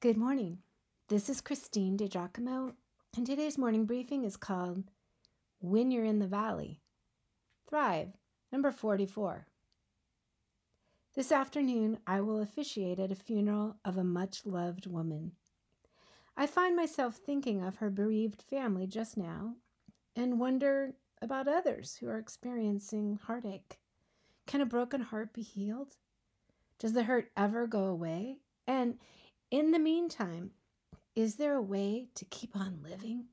Good morning. This is Christine DeGiacomo, and today's morning briefing is called When You're in the Valley. Thrive, number 44. This afternoon, I will officiate at a funeral of a much loved woman. I find myself thinking of her bereaved family just now and wonder about others who are experiencing heartache. Can a broken heart be healed? Does the hurt ever go away? And in the meantime, is there a way to keep on living?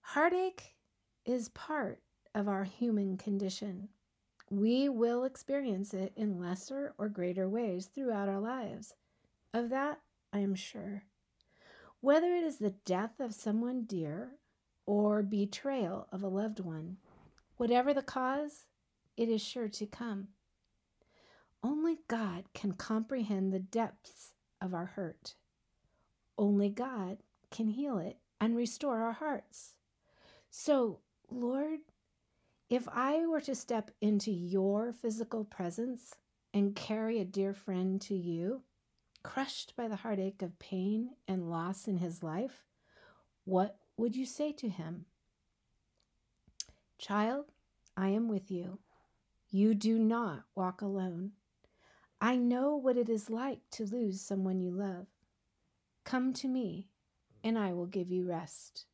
Heartache is part of our human condition. We will experience it in lesser or greater ways throughout our lives. Of that, I am sure. Whether it is the death of someone dear or betrayal of a loved one, whatever the cause, it is sure to come. Only God can comprehend the depths of our hurt. Only God can heal it and restore our hearts. So, Lord, if I were to step into your physical presence and carry a dear friend to you, crushed by the heartache of pain and loss in his life, what would you say to him? Child, I am with you. You do not walk alone. I know what it is like to lose someone you love. Come to me, and I will give you rest.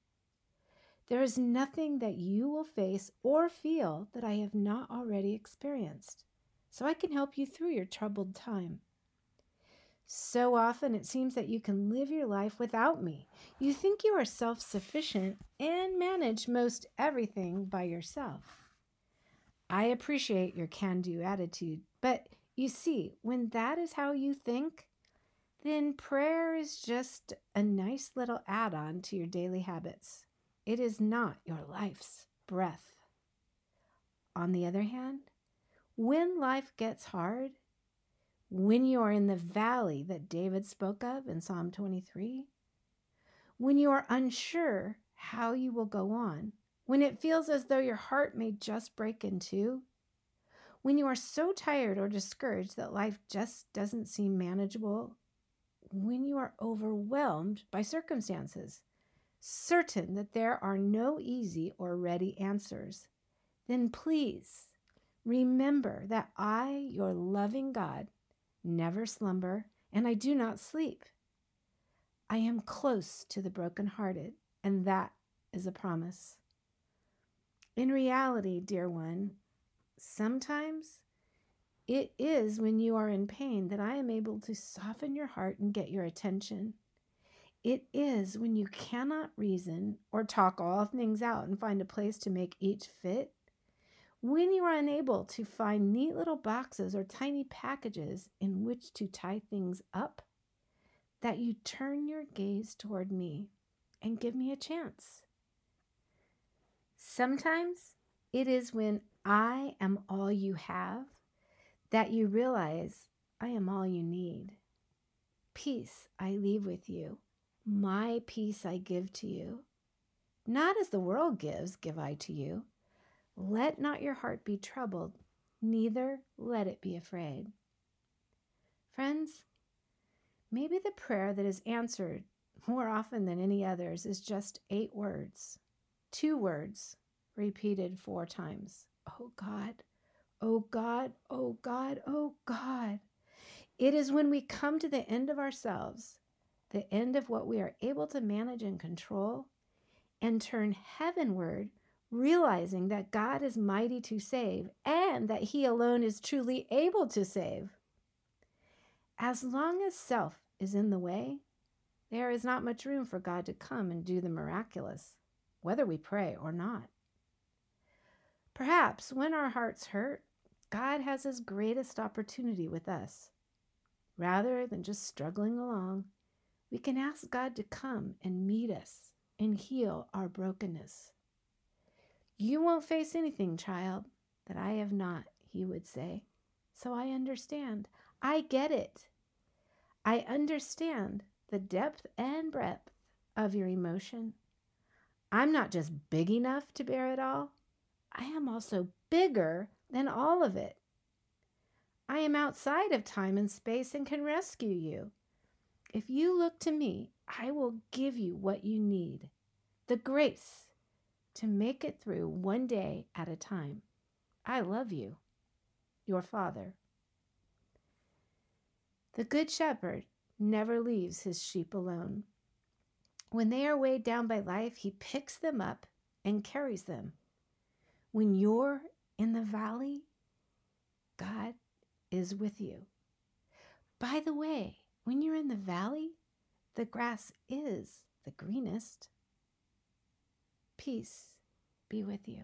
There is nothing that you will face or feel that I have not already experienced, so I can help you through your troubled time. So often it seems that you can live your life without me. You think you are self sufficient and manage most everything by yourself. I appreciate your can do attitude, but you see, when that is how you think, then prayer is just a nice little add on to your daily habits. It is not your life's breath. On the other hand, when life gets hard, when you are in the valley that David spoke of in Psalm 23, when you are unsure how you will go on, when it feels as though your heart may just break in two, when you are so tired or discouraged that life just doesn't seem manageable, when you are overwhelmed by circumstances, certain that there are no easy or ready answers, then please remember that I, your loving God, never slumber and I do not sleep. I am close to the brokenhearted, and that is a promise. In reality, dear one, Sometimes it is when you are in pain that I am able to soften your heart and get your attention. It is when you cannot reason or talk all things out and find a place to make each fit. When you are unable to find neat little boxes or tiny packages in which to tie things up, that you turn your gaze toward me and give me a chance. Sometimes it is when I am all you have that you realize I am all you need. Peace I leave with you, my peace I give to you. Not as the world gives, give I to you. Let not your heart be troubled, neither let it be afraid. Friends, maybe the prayer that is answered more often than any others is just eight words, two words repeated four times. Oh God, oh God, oh God, oh God. It is when we come to the end of ourselves, the end of what we are able to manage and control, and turn heavenward, realizing that God is mighty to save and that He alone is truly able to save. As long as self is in the way, there is not much room for God to come and do the miraculous, whether we pray or not. Perhaps when our hearts hurt, God has his greatest opportunity with us. Rather than just struggling along, we can ask God to come and meet us and heal our brokenness. You won't face anything, child, that I have not, he would say. So I understand. I get it. I understand the depth and breadth of your emotion. I'm not just big enough to bear it all. I am also bigger than all of it. I am outside of time and space and can rescue you. If you look to me, I will give you what you need the grace to make it through one day at a time. I love you, your Father. The Good Shepherd never leaves his sheep alone. When they are weighed down by life, he picks them up and carries them. When you're in the valley, God is with you. By the way, when you're in the valley, the grass is the greenest. Peace be with you.